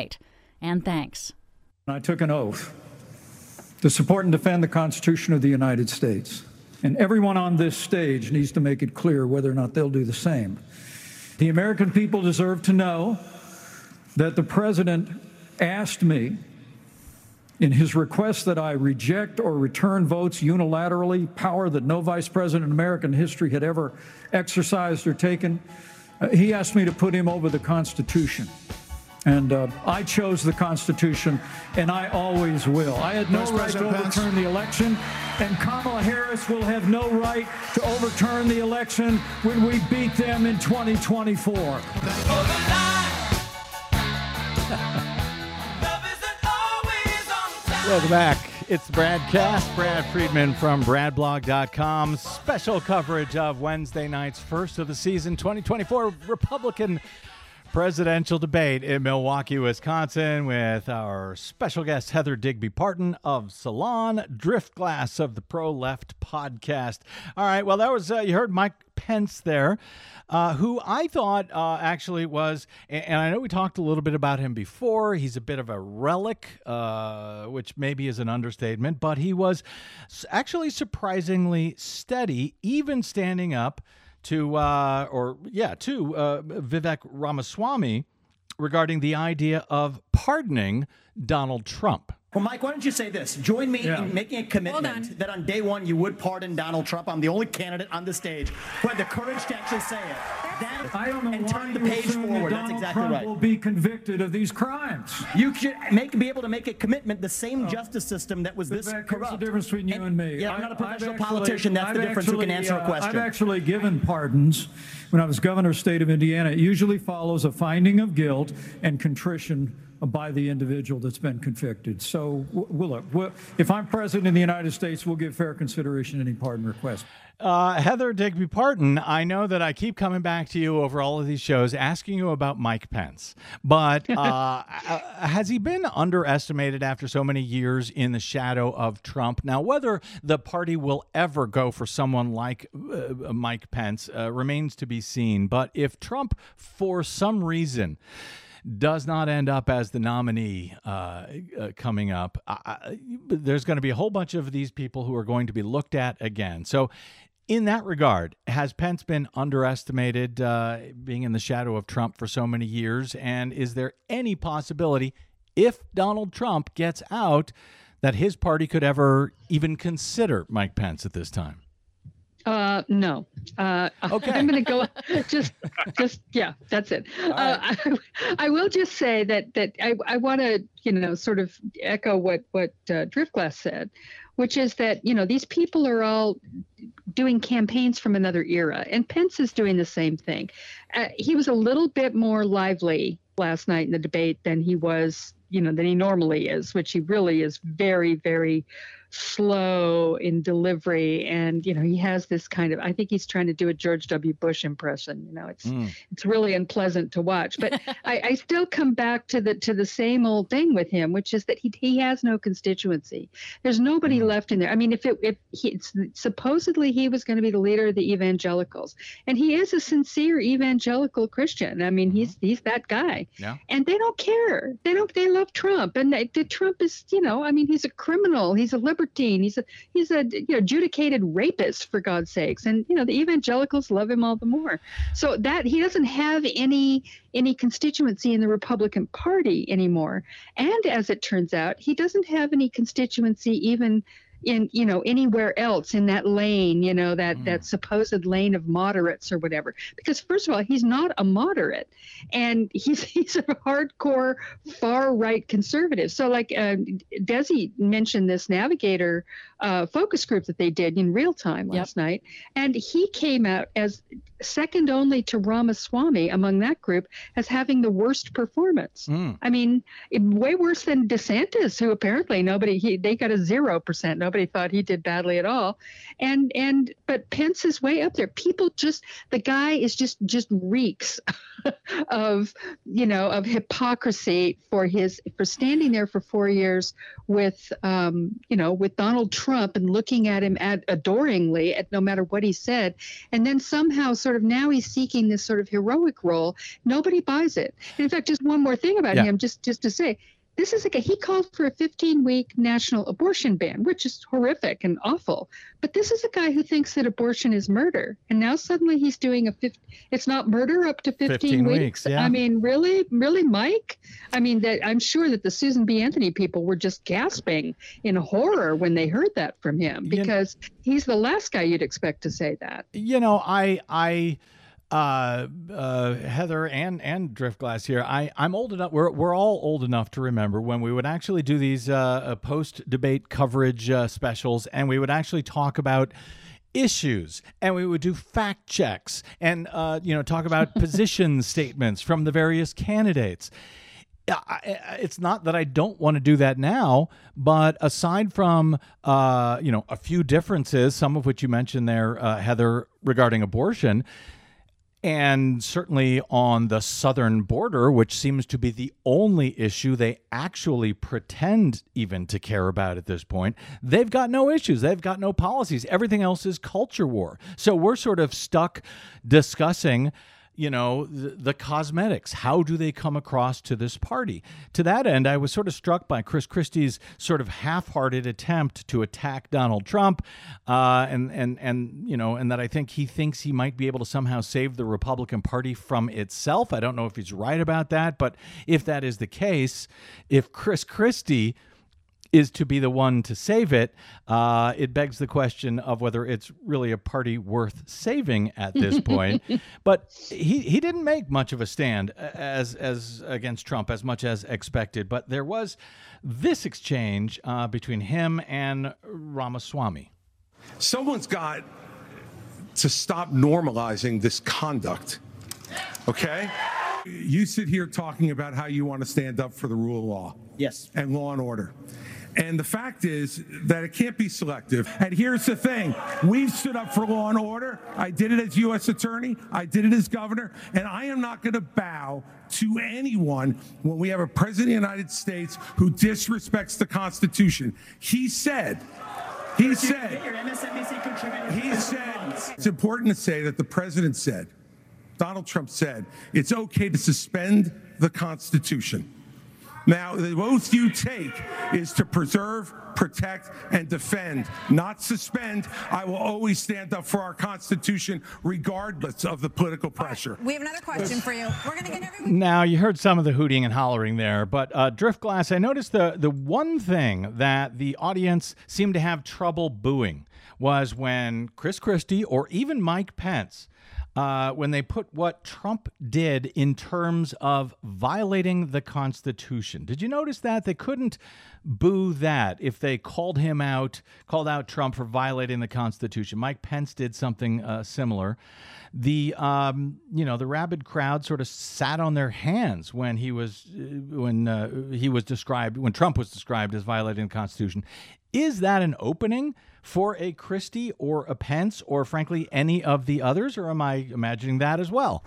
And thanks. I took an oath to support and defend the Constitution of the United States. And everyone on this stage needs to make it clear whether or not they'll do the same. The American people deserve to know that the President asked me in his request that I reject or return votes unilaterally, power that no vice president in American history had ever exercised or taken. Uh, he asked me to put him over the Constitution. And uh, I chose the Constitution, and I always will. I had no Vice right to President Pence. overturn the election, and Kamala Harris will have no right to overturn the election when we beat them in 2024. Welcome back. It's the Bradcast. Brad Friedman from BradBlog.com. Special coverage of Wednesday night's first of the season 2024 Republican presidential debate in Milwaukee, Wisconsin, with our special guest Heather Digby Parton of Salon Driftglass of the Pro Left podcast. All right, well, that was, uh, you heard Mike Pence there, uh, who I thought uh, actually was, and, I know we talked a little bit about him before. He's a bit of a relic, uh, which maybe is an understatement, but he was actually surprisingly steady, even standing up to, uh, or yeah, to uh, Vivek Ramaswamy regarding the idea of pardoning Donald Trump. Well, Mike, why don't you say this? Join me in making a commitment that on day one you would pardon Donald Trump. I'm the only candidate on the stage who had the courage to actually say it. That, I don't know and turn the page that forward. That's exactly Trump right. will be convicted of these crimes. You should make be able to make a commitment. The same justice system that was this here's corrupt. the difference between you and, me. Yeah, I'm not a professional actually- politician. That's I've the difference. who can actually, answer a uh, question? I've actually given pardons when I was governor of state of Indiana. It usually follows a finding of guilt and contrition by the individual that's been convicted. So, we'll look. We'll, if I'm president of the United States, we'll give fair consideration to any pardon request. Uh, Heather Digby Parton, I know that I keep coming back to you over all of these shows asking you about Mike Pence, but uh, uh, has he been underestimated after so many years in the shadow of Trump? Now, whether the party will ever go for someone like uh, Mike Pence uh, remains to be seen. But if Trump, for some reason, does not end up as the nominee uh, uh, coming up, I, there's going to be a whole bunch of these people who are going to be looked at again. So, in that regard, has Pence been underestimated, uh, being in the shadow of Trump for so many years? And is there any possibility, if Donald Trump gets out, that his party could ever even consider Mike Pence at this time? Uh, no. Uh, Okay. I'm going to go. Just, just yeah. That's it. Uh, I, I will just say that that I, I want to you know sort of echo what what uh, Driftglass said, which is that you know these people are all doing campaigns from another era, and Pence is doing the same thing. Uh, he was a little bit more lively last night in the debate than he was, you know, than he normally is, which he really is very, very slow in delivery and you know he has this kind of i think he's trying to do a george w bush impression you know it's hmm. it's really unpleasant to watch but I, I still come back to the to the same old thing with him which is that he, he has no constituency there's nobody hmm. left in there i mean if it if he supposedly he was going to be the leader of the evangelicals and he is a sincere evangelical christian i mean he's mm-hmm. he's that guy Yeah. and they don't care. They don't. They love Trump, and they, the Trump is, you know, I mean, he's a criminal. He's a libertine. He's a he's a you know adjudicated rapist for God's sakes, and you know the evangelicals love him all the more. So that he doesn't have any any constituency in the Republican Party anymore, and as it turns out, he doesn't have any constituency even in you know anywhere else in that lane you know that that supposed lane of moderates or whatever. Because first of all he's not a moderate. And he's he's a hardcore far right conservative. So like uh, desi mentioned this navigator uh, focus group that they did in real time last night. And he came out as second only to ramaswamy among that group as having the worst performance. I mean, way worse than DeSantis, who apparently nobody he they got a zero percent. Nobody thought he did badly at all, and and but Pence is way up there. People just the guy is just just reeks of you know of hypocrisy for his for standing there for four years with um you know with Donald Trump and looking at him ad- adoringly at no matter what he said, and then somehow sort of now he's seeking this sort of heroic role. Nobody buys it. And in fact, just one more thing about Yeah. him, just just to say. This is like a, he called for a 15 week national abortion ban, which is horrific and awful. But this is a guy who thinks that abortion is murder. And now suddenly he's doing a 50, it's not murder up to 15, 15 weeks. weeks, yeah. I mean, really, really, Mike? I mean, that I'm sure that the Susan B. Anthony people were just gasping in horror when they heard that from him because he's the last guy you'd expect to say that. you know, I I uh, uh, Heather and and Driftglass here. I I'm old enough. We're we're all old enough to remember when we would actually do these uh, uh, post debate coverage uh, specials, and we would actually talk about issues and we would do fact checks and uh, you know talk about position statements from the various candidates I- it's not that I don't want to do that now, but aside from uh, you know a few differences, some of which you mentioned there, uh, Heather, regarding abortion, And certainly on the southern border, which seems to be the only issue they actually pretend even to care about at this point, they've got no issues. They've got no policies. Everything else is culture war. So we're sort of stuck discussing you know the, the, cosmetics. How do they come across to this party? To that end i was sort of struck by chris christie's sort of half-hearted attempt to attack donald trump uh, and and and you know and that i think he thinks he might be able to somehow save the republican party from itself. I don't know if he's right about that but if that is the case if chris christie is to be the one to save it, uh, it begs the question of whether it's really a party worth saving at this point. but he, he didn't make much of a stand as as against Trump as much as expected. But there was this exchange uh, between him and Ramaswamy. Someone's got to stop normalizing this conduct. Okay? You sit here talking about how you want to stand up for the rule of law. Yes. And law and order. And the fact is that it can't be selective. And here's the thing we've stood up for law and order. I did it as U.S. Attorney, I did it as governor, and I am not going to bow to anyone when we have a president of the United States who disrespects the Constitution. He said, he said, he said, it's important to say that the president said, Donald Trump said, it's okay to suspend the Constitution. Now, the oath you take is to preserve, protect, and defend, not suspend. I will always stand up for our Constitution, regardless of the political pressure. We have another question for you. We're going to get everyone. Now, you heard some of the hooting and hollering there, but uh, Driftglass, I noticed the, the one thing that the audience seemed to have trouble booing was when Chris Christie or even Mike Pence uh, when they put what Trump did in terms of violating the Constitution. Did you notice that? They couldn't boo that if they called him out, called out Trump for violating the Constitution. Mike Pence did something uh, similar. The um, you know the rabid crowd sort of sat on their hands when he was uh, when uh, he was described when Trump was described as violating the Constitution. Is that an opening for a Christie or a Pence or, frankly, any of the others, or am I imagining that as well?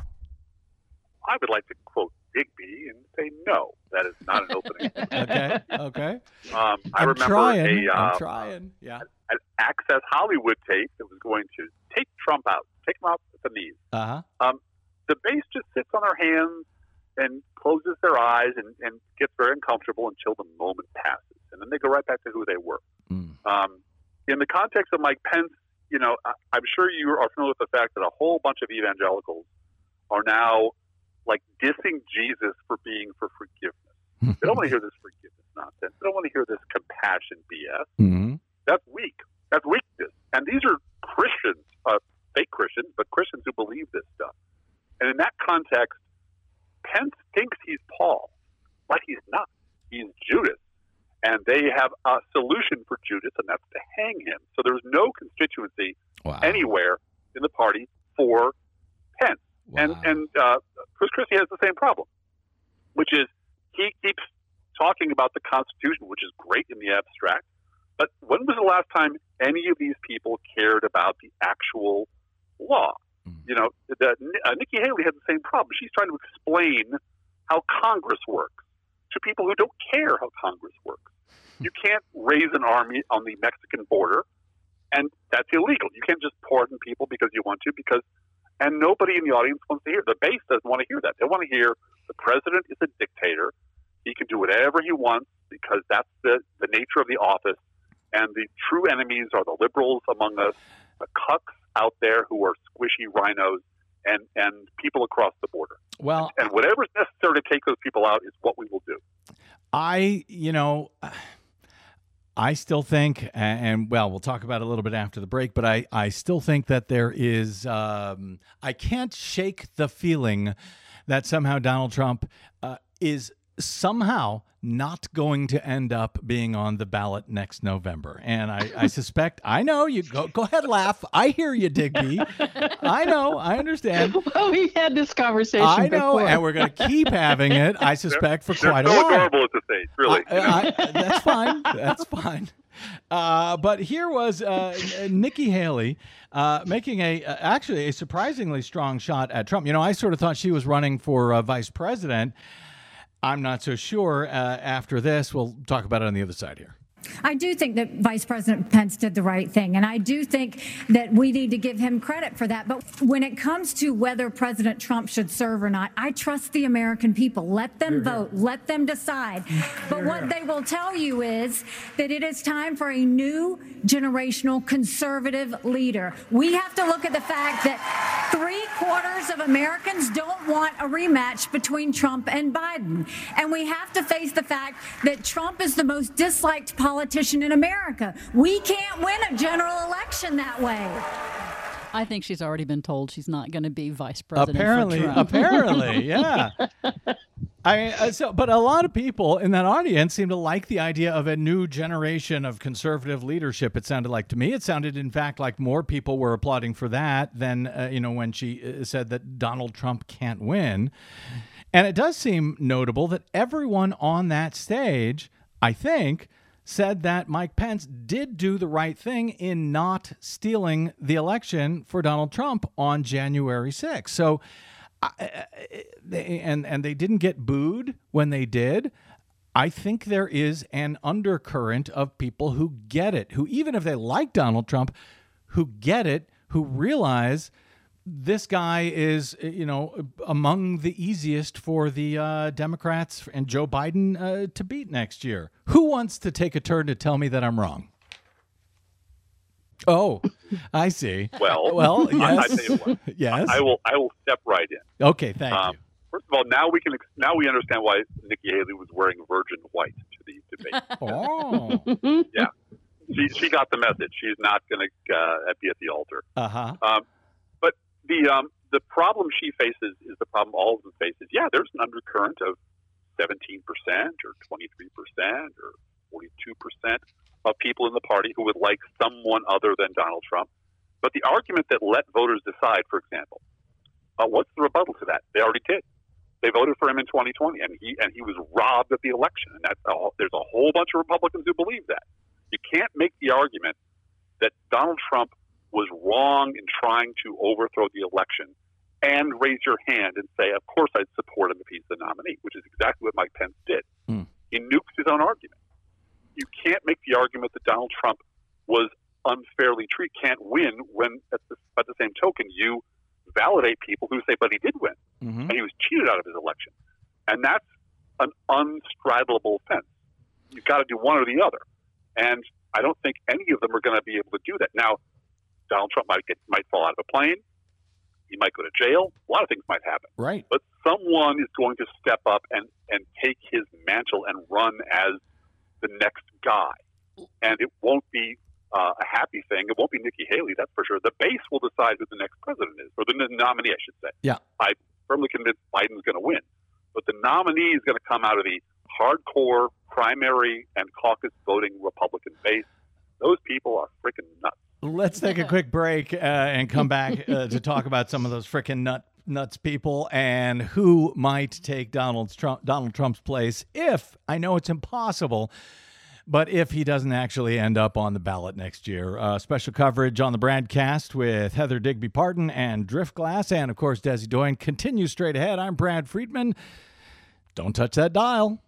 I would like to quote Digby and say no, that is not an opening. okay, okay. Um, I I'm remember trying. a uh, I'm trying. Yeah. an Access Hollywood tape that was going to take Trump out, take him out at the knees. Uh huh. Um, the base just sits on their hands and closes their eyes and, and gets very uncomfortable until the moment passes, and then they go right back to who they were. Um, in the context of Mike Pence, you know, I, I'm sure you are familiar with the fact that a whole bunch of evangelicals are now like dissing Jesus for being for forgiveness. they don't want to hear this forgiveness nonsense. They don't want to hear this compassion BS. Mm-hmm. That's weak. That's weakness. And these are Christians, uh, fake Christians, but Christians who believe this stuff. And in that context, Pence thinks he's Paul, but he's not. He's Judas. And they have a solution for Judas, and that's hang him. So there's no constituency anywhere in the party for Pence. And and uh, Chris Christie has the same problem, which is he keeps talking about the Constitution, which is great in the abstract. But when was the last time any of these people cared about the actual law? You know, the, uh, Nikki Haley had the same problem. She's trying to explain how Congress works to people who don't care how Congress works. You can't raise an army on the Mexican border, and that's illegal. You can't just pardon people because you want to, because and nobody in the audience wants to hear. The base doesn't want to hear that. They want to hear the president is a dictator. He can do whatever he wants because that's the, the nature of the office. And the true enemies are the liberals among us, the cucks out there who are squishy RINOs, and, and people across the border. Well, And whatever's necessary to take those people out is what we will do. I, you know, I still think, and well, we'll talk about it a little bit after the break, but I, I still think that there is, um, I can't shake the feeling that somehow Donald Trump uh, is somehow not going to end up being on the ballot next November. And I, I suspect, I know you go, go ahead, laugh. I hear you, Digby. I know, I understand. Well, we had this conversation. I know, before. and we're going to keep having it. I suspect for They're quite a while. adorable at this age, really. I- I- that's fine. That's fine. Uh, but here was uh, Nikki Haley uh, making a uh, actually a surprisingly strong shot at Trump. You know, I sort of thought she was running for uh, vice president. I'm not so sure. Uh, after this, we'll talk about it on the other side here. I do think that Vice President Pence did the right thing, and I do think that we need to give him credit for that. But when it comes to whether President Trump should serve or not, I trust the American people. Let them vote, let them decide. But what they will tell you is that it is time for a new generational conservative leader. We have to look at the fact that three quarters of Americans don't want a rematch between Trump and Biden. And we have to face the fact that Trump is the most disliked politician in America. We can't win a general election that way. I think she's already been told she's not going to be vice president. for apparently, Trump. apparently, yeah. I uh, so, but a lot of people in that audience seem to like the idea of a new generation of conservative leadership. It sounded like to me. It sounded, in fact, like more people were applauding for that than uh, you know when she uh, said that Donald Trump can't win. And it does seem notable that everyone on that stage, I think, said that Mike Pence did do the right thing in not stealing the election for Donald Trump on January 6th. So, and and they didn't get booed when they did. I think there is an undercurrent of people who get it, who even if they like Donald Trump, who get it, who realize this guy is, uh, you know, among the easiest for the uh, Democrats and Joe Biden uh, to beat next year. Who wants to take a turn to tell me that I'm wrong? Oh, I see. Well, well, I, I yes, yes. I will. I will step right in. Okay, thank Um, First of all, now we can ex- now we understand why Nikki Haley was wearing virgin white to the debate. oh, yeah, she she got the message. She's not going to uh, be at the altar. uh huh. Um, the um, the problem she faces is the problem all of them faces. Yeah, there's an undercurrent of 17 percent or 23 percent or 42 percent of people in the party who would like someone other than Donald Trump. But the argument that let voters decide, for example, uh, what's the rebuttal to that? They already did. They voted for him in 2020, and he and he was robbed of the election. And that's there's a whole bunch of Republicans who believe that. You can't make the argument that Donald Trump was wrong in trying to overthrow the election and raise your hand and say, of course I'd support him if he's the nominee, which is exactly what Mike Pence did. Hmm. He nukes his own argument. You can't make the argument that Donald Trump was unfairly treated, can't win when at the, at the same token you validate people who say, but he did win Mm-hmm. and he was cheated out of his election. And that's an unstraddleable fence. You've got to do one or the other. And I don't think any of them are going to be able to do that. Now, Donald Trump might get might fall out of a plane. He might go to jail. A lot of things might happen. Right. But someone is going to step up and, and take his mantle and run as the next guy. And it won't be uh, a happy thing. It won't be Nikki Haley, that's for sure. The base will decide who the next president is, or the nominee, I should say. Yeah. I firmly convinced Biden's going to win. But the nominee is going to come out of the hardcore primary and caucus voting Republican base. Those people are freaking nuts. Let's take a quick break uh, and come back uh, to talk about some of those freaking nut nuts people and who might take Donald Trump Donald Trump's place if I know it's impossible. But if he doesn't actually end up on the ballot next year, uh, special coverage on the Bradcast with Heather Digby Parton and Driftglass, and of course Desi Doyen continues straight ahead. I'm Brad Friedman. Don't touch that dial.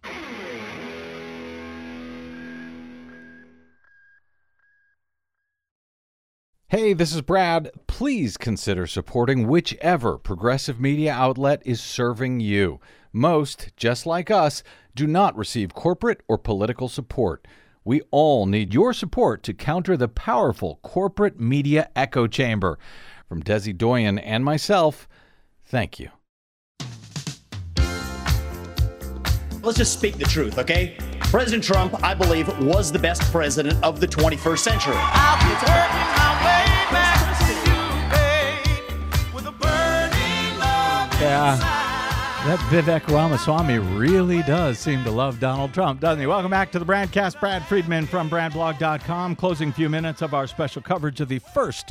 Hey, this is Brad. Please consider supporting whichever progressive media outlet is serving you. Most, just like us, do not receive corporate or political support. We all need your support to counter the powerful corporate media echo chamber. From Desi Doyen and myself, thank you. Let's just speak the truth, okay? President Trump, I believe, was the best president of the 21st century. Yeah. That Vivek Ramaswamy really does seem to love Donald Trump, doesn't he? Welcome back to the Bradcast. Brad Friedman from BradBlog.com. Closing few minutes of our special coverage of the first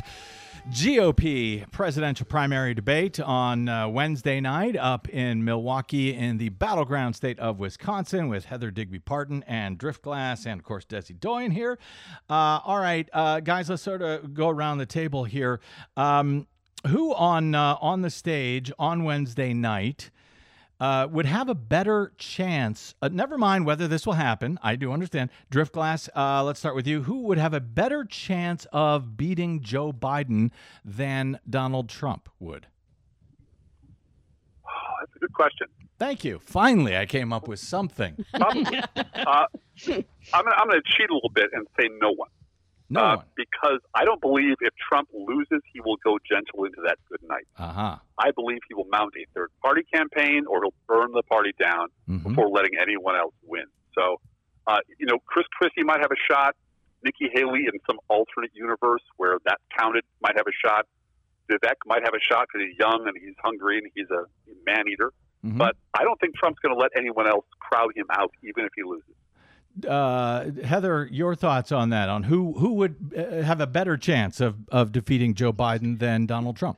GOP presidential primary debate on uh, Wednesday night up in Milwaukee in the battleground state of Wisconsin with Heather Digby Parton and Driftglass and, of course, Desi Doyen here. Uh, all right, uh, guys, let's sort of go around the table here. Um, who on uh, on the stage on Wednesday night uh, would have a better chance. Uh, never mind whether this will happen. I do understand. Driftglass, uh, let's start with you. Who would have a better chance of beating Joe Biden than Donald Trump would? Oh, that's a good question. Thank you. Finally, I came up with something. Uh, I'm going to cheat a little bit and say no one. No uh. Because I don't believe if Trump loses, he will go gentle into that good night. Uh huh. I believe he will mount a third party campaign or he'll burn the party down Mhm. before letting anyone else win. So, uh, you know, Chris Christie might have a shot. Nikki Haley in some alternate universe where that counted might have a shot. Vivek might have a shot because he's young and he's hungry and he's a man eater. Mhm. But I don't think Trump's going to let anyone else crowd him out, even if he loses. Uh, Heather, your thoughts on that? On who who would uh, have a better chance of of defeating Joe Biden than Donald Trump?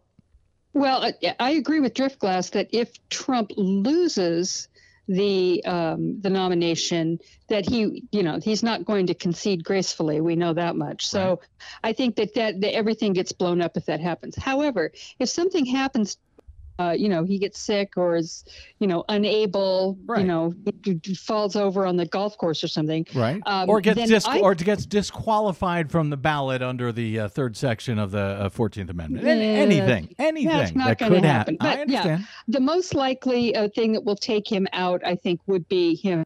Well, I, agree with Driftglass that if Trump loses the um, the nomination, that he, you know, he's not going to concede gracefully. We know that much. So I think that, that that everything gets blown up if that happens. However, if something happens. Uh, you know, he gets sick or is, you know, unable, right. you know, falls over on the golf course or something. Right. Um, or gets dis- I- or gets disqualified from the ballot under the uh, third section of the uh, Fourteenth Amendment. An- Yeah, anything, anything that could happen. happen. I But yeah, understand. the most likely uh, thing that will take him out, I think, would be him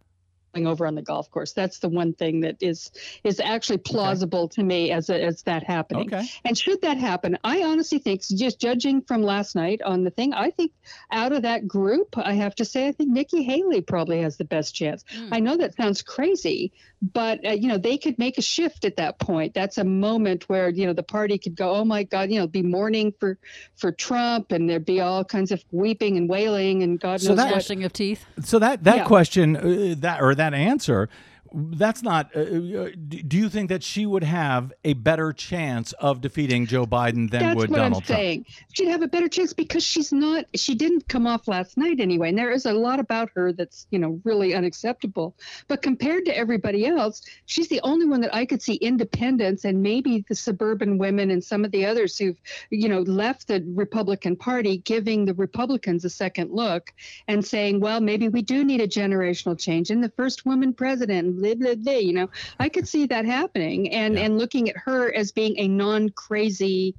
over on the golf course. That's the one thing that is is actually plausible to me as a, as that happening. Okay. And should that happen, I honestly think, just judging from last night on the thing, I think out of that group, I have to say, I think Nikki Haley probably has the best chance. Hmm. I know that sounds crazy, but uh, you know they could make a shift at that point. That's a moment where you know the party could go, oh my God, you know, be mourning for for Trump, and there'd be all kinds of weeping and wailing and God So knows that- what. Gnashing of teeth. So that that Yeah. question, uh, that or that answer, that's not. Uh, uh, do you think that she would have a better chance of defeating Joe Biden than That's would what Donald I'm Trump? saying. She'd have a better chance because she's not. She didn't come off last night anyway, and there is a lot about her that's you know really unacceptable. But compared to everybody else, she's the only one that I could see independence and maybe the suburban women and some of the others who've you know left the Republican Party, giving the Republicans a second look and saying, well, maybe we do need a generational change and the first woman president, blah blah blah. You know, I could see that happening, and and looking at her as being a non-crazy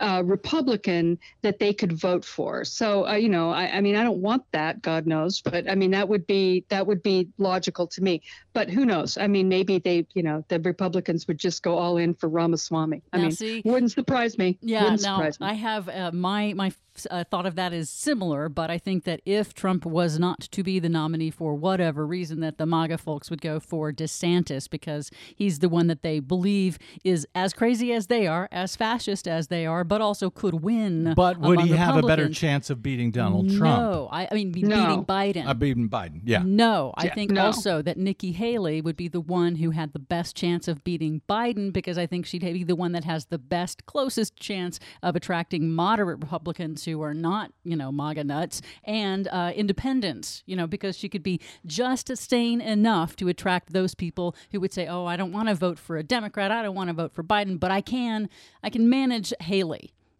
uh, Republican that they could vote for. So uh, you know, I, I mean, I don't want that, God knows, but I mean that would be that would be logical to me. But who knows? I mean, maybe they, you know, the Republicans would just go all in for Ramaswamy. I Now, mean, see- wouldn't surprise me. Yeah, wouldn't now surprise me. I have uh, my my uh, thought of that is similar, but I think that if Trump was not to be the nominee for whatever reason, that the MAGA folks would go for DeSantis because he's the one that they believe is as crazy as they are, as fascist as they are, but also could win. But would he have a better chance of beating Donald Trump? No, I, I mean be- No. beating Biden. Uh, beating Biden. Yeah. No, I Yeah. think No. also that Nikki Haley would be the one who had the best chance of beating Biden because I think she'd be the one that has the best, closest chance of attracting moderate Republicans who are not, you know, MAGA nuts and uh, independents, you know, because she could be just sane enough to attract those people who would say, oh, I don't want to vote for a Democrat. I don't want to vote for Biden, but I can, I can manage Haley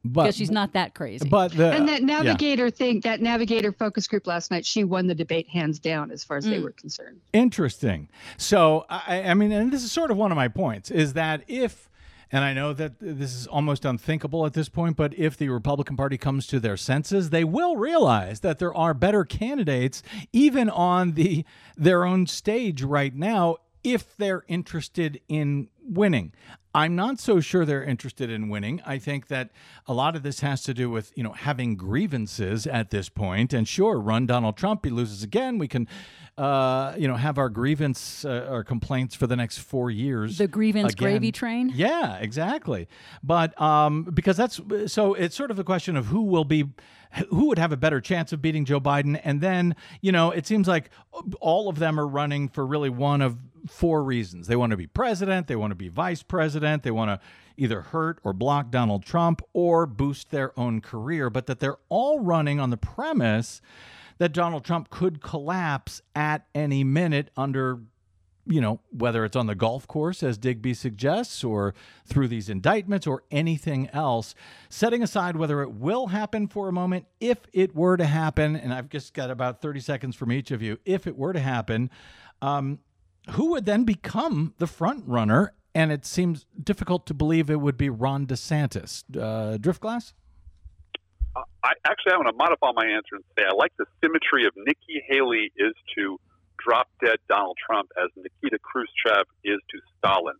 But- because she's not that crazy. But the and that yeah. navigator thing, that navigator focus group last night, she won the debate hands down as far as they Mm. were concerned. Interesting. So, I, I mean, and this is sort of one of my points is that if, and I know that this is almost unthinkable at this point, but if the Republican Party comes to their senses, they will realize that there are better candidates, even on the their own stage right now, if they're interested in winning. I'm not so sure they're interested in winning. I think that a lot of this has to do with, you know, having grievances at this point. And sure, run Donald Trump, he loses again. We can, uh, you know, have our grievance uh, or complaints for the next four years. the grievance again. gravy train. Yeah, exactly. But um, because that's so it's sort of a question of who will be who would have a better chance of beating Joe Biden and then, you know, it seems like all of them are running for really one of four reasons. They want to be president, they want to be vice president, they want to either hurt or block Donald Trump or boost their own career, but that they're all running on the premise that Donald Trump could collapse at any minute under you know, whether it's on the golf course, as Digby suggests, or through these indictments or anything else, setting aside whether it will happen for a moment, if it were to happen, and I've just got about 30 seconds from each of you, if it were to happen, um, who would then become the front runner? And it seems difficult to believe it would be Ron DeSantis. Uh, Driftglass? I actually I want to modify my answer and say I like the symmetry of Nikki Haley is to drop dead Donald Trump as Nikita Khrushchev is to Stalin.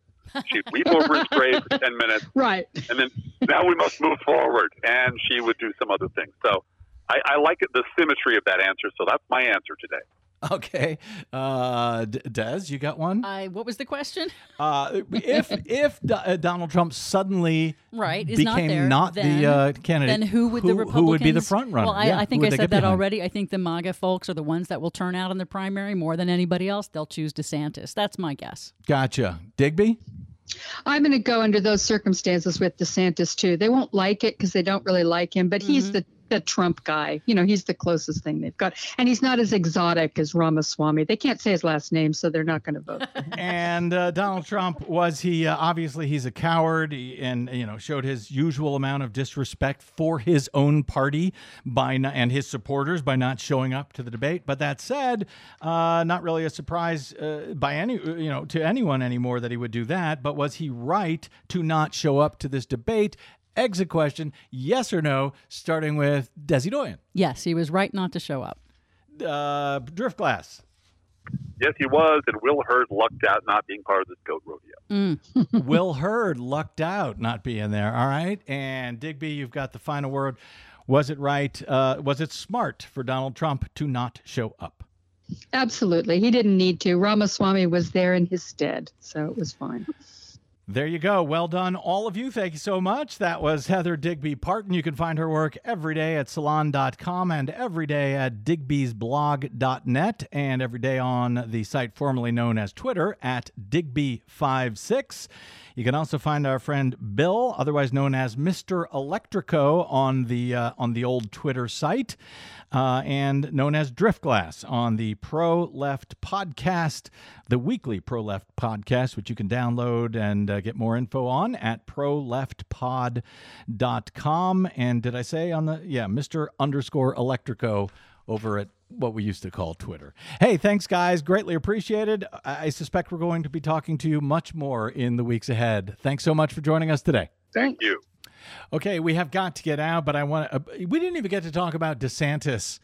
She'd weep over his grave for 10 minutes. Right. And then now we must move forward. And she would do some other things. So I, I like it, the symmetry of that answer. So that's my answer today. Okay, uh, D- Des, you got one. I what was the question? Uh, if if D- uh, Donald Trump suddenly Right, is became not there. not then, the uh, candidate, Then who would the who, Republicans? who would be the front runner? Well, I, Yeah, I who think would I they said get that behind? already. I think the MAGA folks are the ones that will turn out in the primary more than anybody else. They'll choose DeSantis. That's my guess. Gotcha, Digby. I'm going to go under those circumstances with DeSantis too. They won't like it because they don't really like him, but he's the the Trump guy. You know, he's the closest thing they've got, and he's not as exotic as Ramaswamy. They can't say his last name, so they're not going to vote. and uh, Donald Trump was he uh, obviously he's a coward he- and you know showed his usual amount of disrespect for his own party by not, and his supporters by not showing up to the debate. But that said, uh, not really a surprise uh, by any you know to anyone anymore that he would do that. But was he right to not show up to this debate? Exit question: Yes or no? Starting with Desi Doyen, Yes, he was right not to show up. uh, Driftglass. Yes, he was. And Will Hurd lucked out not being part of this goat rodeo. Will Hurd lucked out not being there. All right. And Digby, you've got the final word. Was it right? Uh, was it smart for Donald Trump to not show up? Absolutely, he didn't need to. Ramaswamy was there in his stead, so it was fine. There you go. Well done, all of you. Thank you so much. That was Heather Digby Parton. You can find her work every day at salon.com and every day at digbysblog.net and every day on the site formerly known as Twitter at Digby56. You can also find our friend Bill, otherwise known as Mr. Electrico, on the uh, on the old Twitter site, uh, and known as Driftglass on the Pro Left podcast, the weekly Pro Left podcast, which you can download and uh, get more info on at proleftpod.com. And did I say on the yeah, Mr. Underscore Electrico over at what we used to call Twitter. Hey, thanks, guys. Greatly appreciated. I I suspect we're going to be talking to you much more in the weeks ahead. Thanks so much for joining us today. Thank you. Okay, we have got to get out, but I want to. Uh, we didn't even get to talk about DeSantis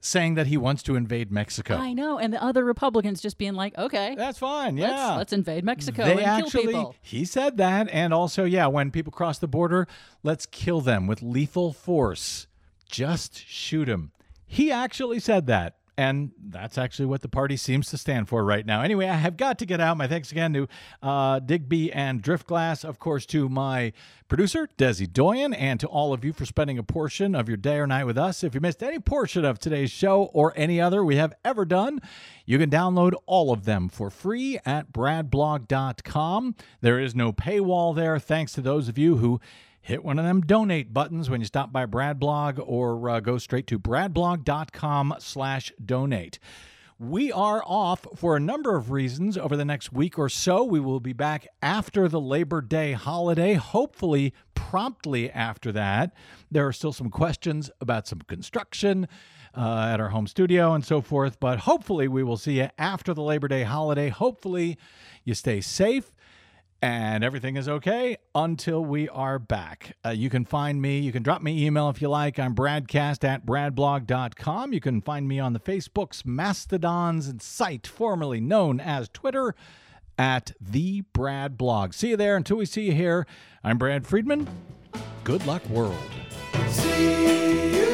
saying that he wants to invade Mexico. I know, and the other Republicans just being like, "Okay, that's fine. Let's, yeah. let's invade Mexico They and actually, kill people." he said that, and also, yeah, when people cross the border, let's kill them with lethal force. Just shoot them. He actually said that. And that's actually what the party seems to stand for right now. Anyway, I have got to get out. My thanks again to uh, Digby and Driftglass, of course, to my producer, Desi Doyen, and to all of you for spending a portion of your day or night with us. If you missed any portion of today's show or any other we have ever done, you can download all of them for free at bradblog.com. There is no paywall there, thanks to those of you who hit one of them donate buttons when you stop by Bradblog or uh, go straight to bradblog.com slash donate. We are off for a number of reasons over the next week or so. We will be back after the Labor Day holiday, hopefully promptly after that. There are still some questions about some construction uh, at our home studio and so forth, but hopefully we will see you after the Labor Day holiday. Hopefully you stay safe and everything is okay until we are back. Uh, you can find me, you can drop me email if you like. I'm bradcast at bradblog.com. You can find me on the Facebooks, Mastodons, and site formerly known as Twitter at the Brad Blog. See you there until we see you here. I'm Brad Friedman. Good luck, world. See you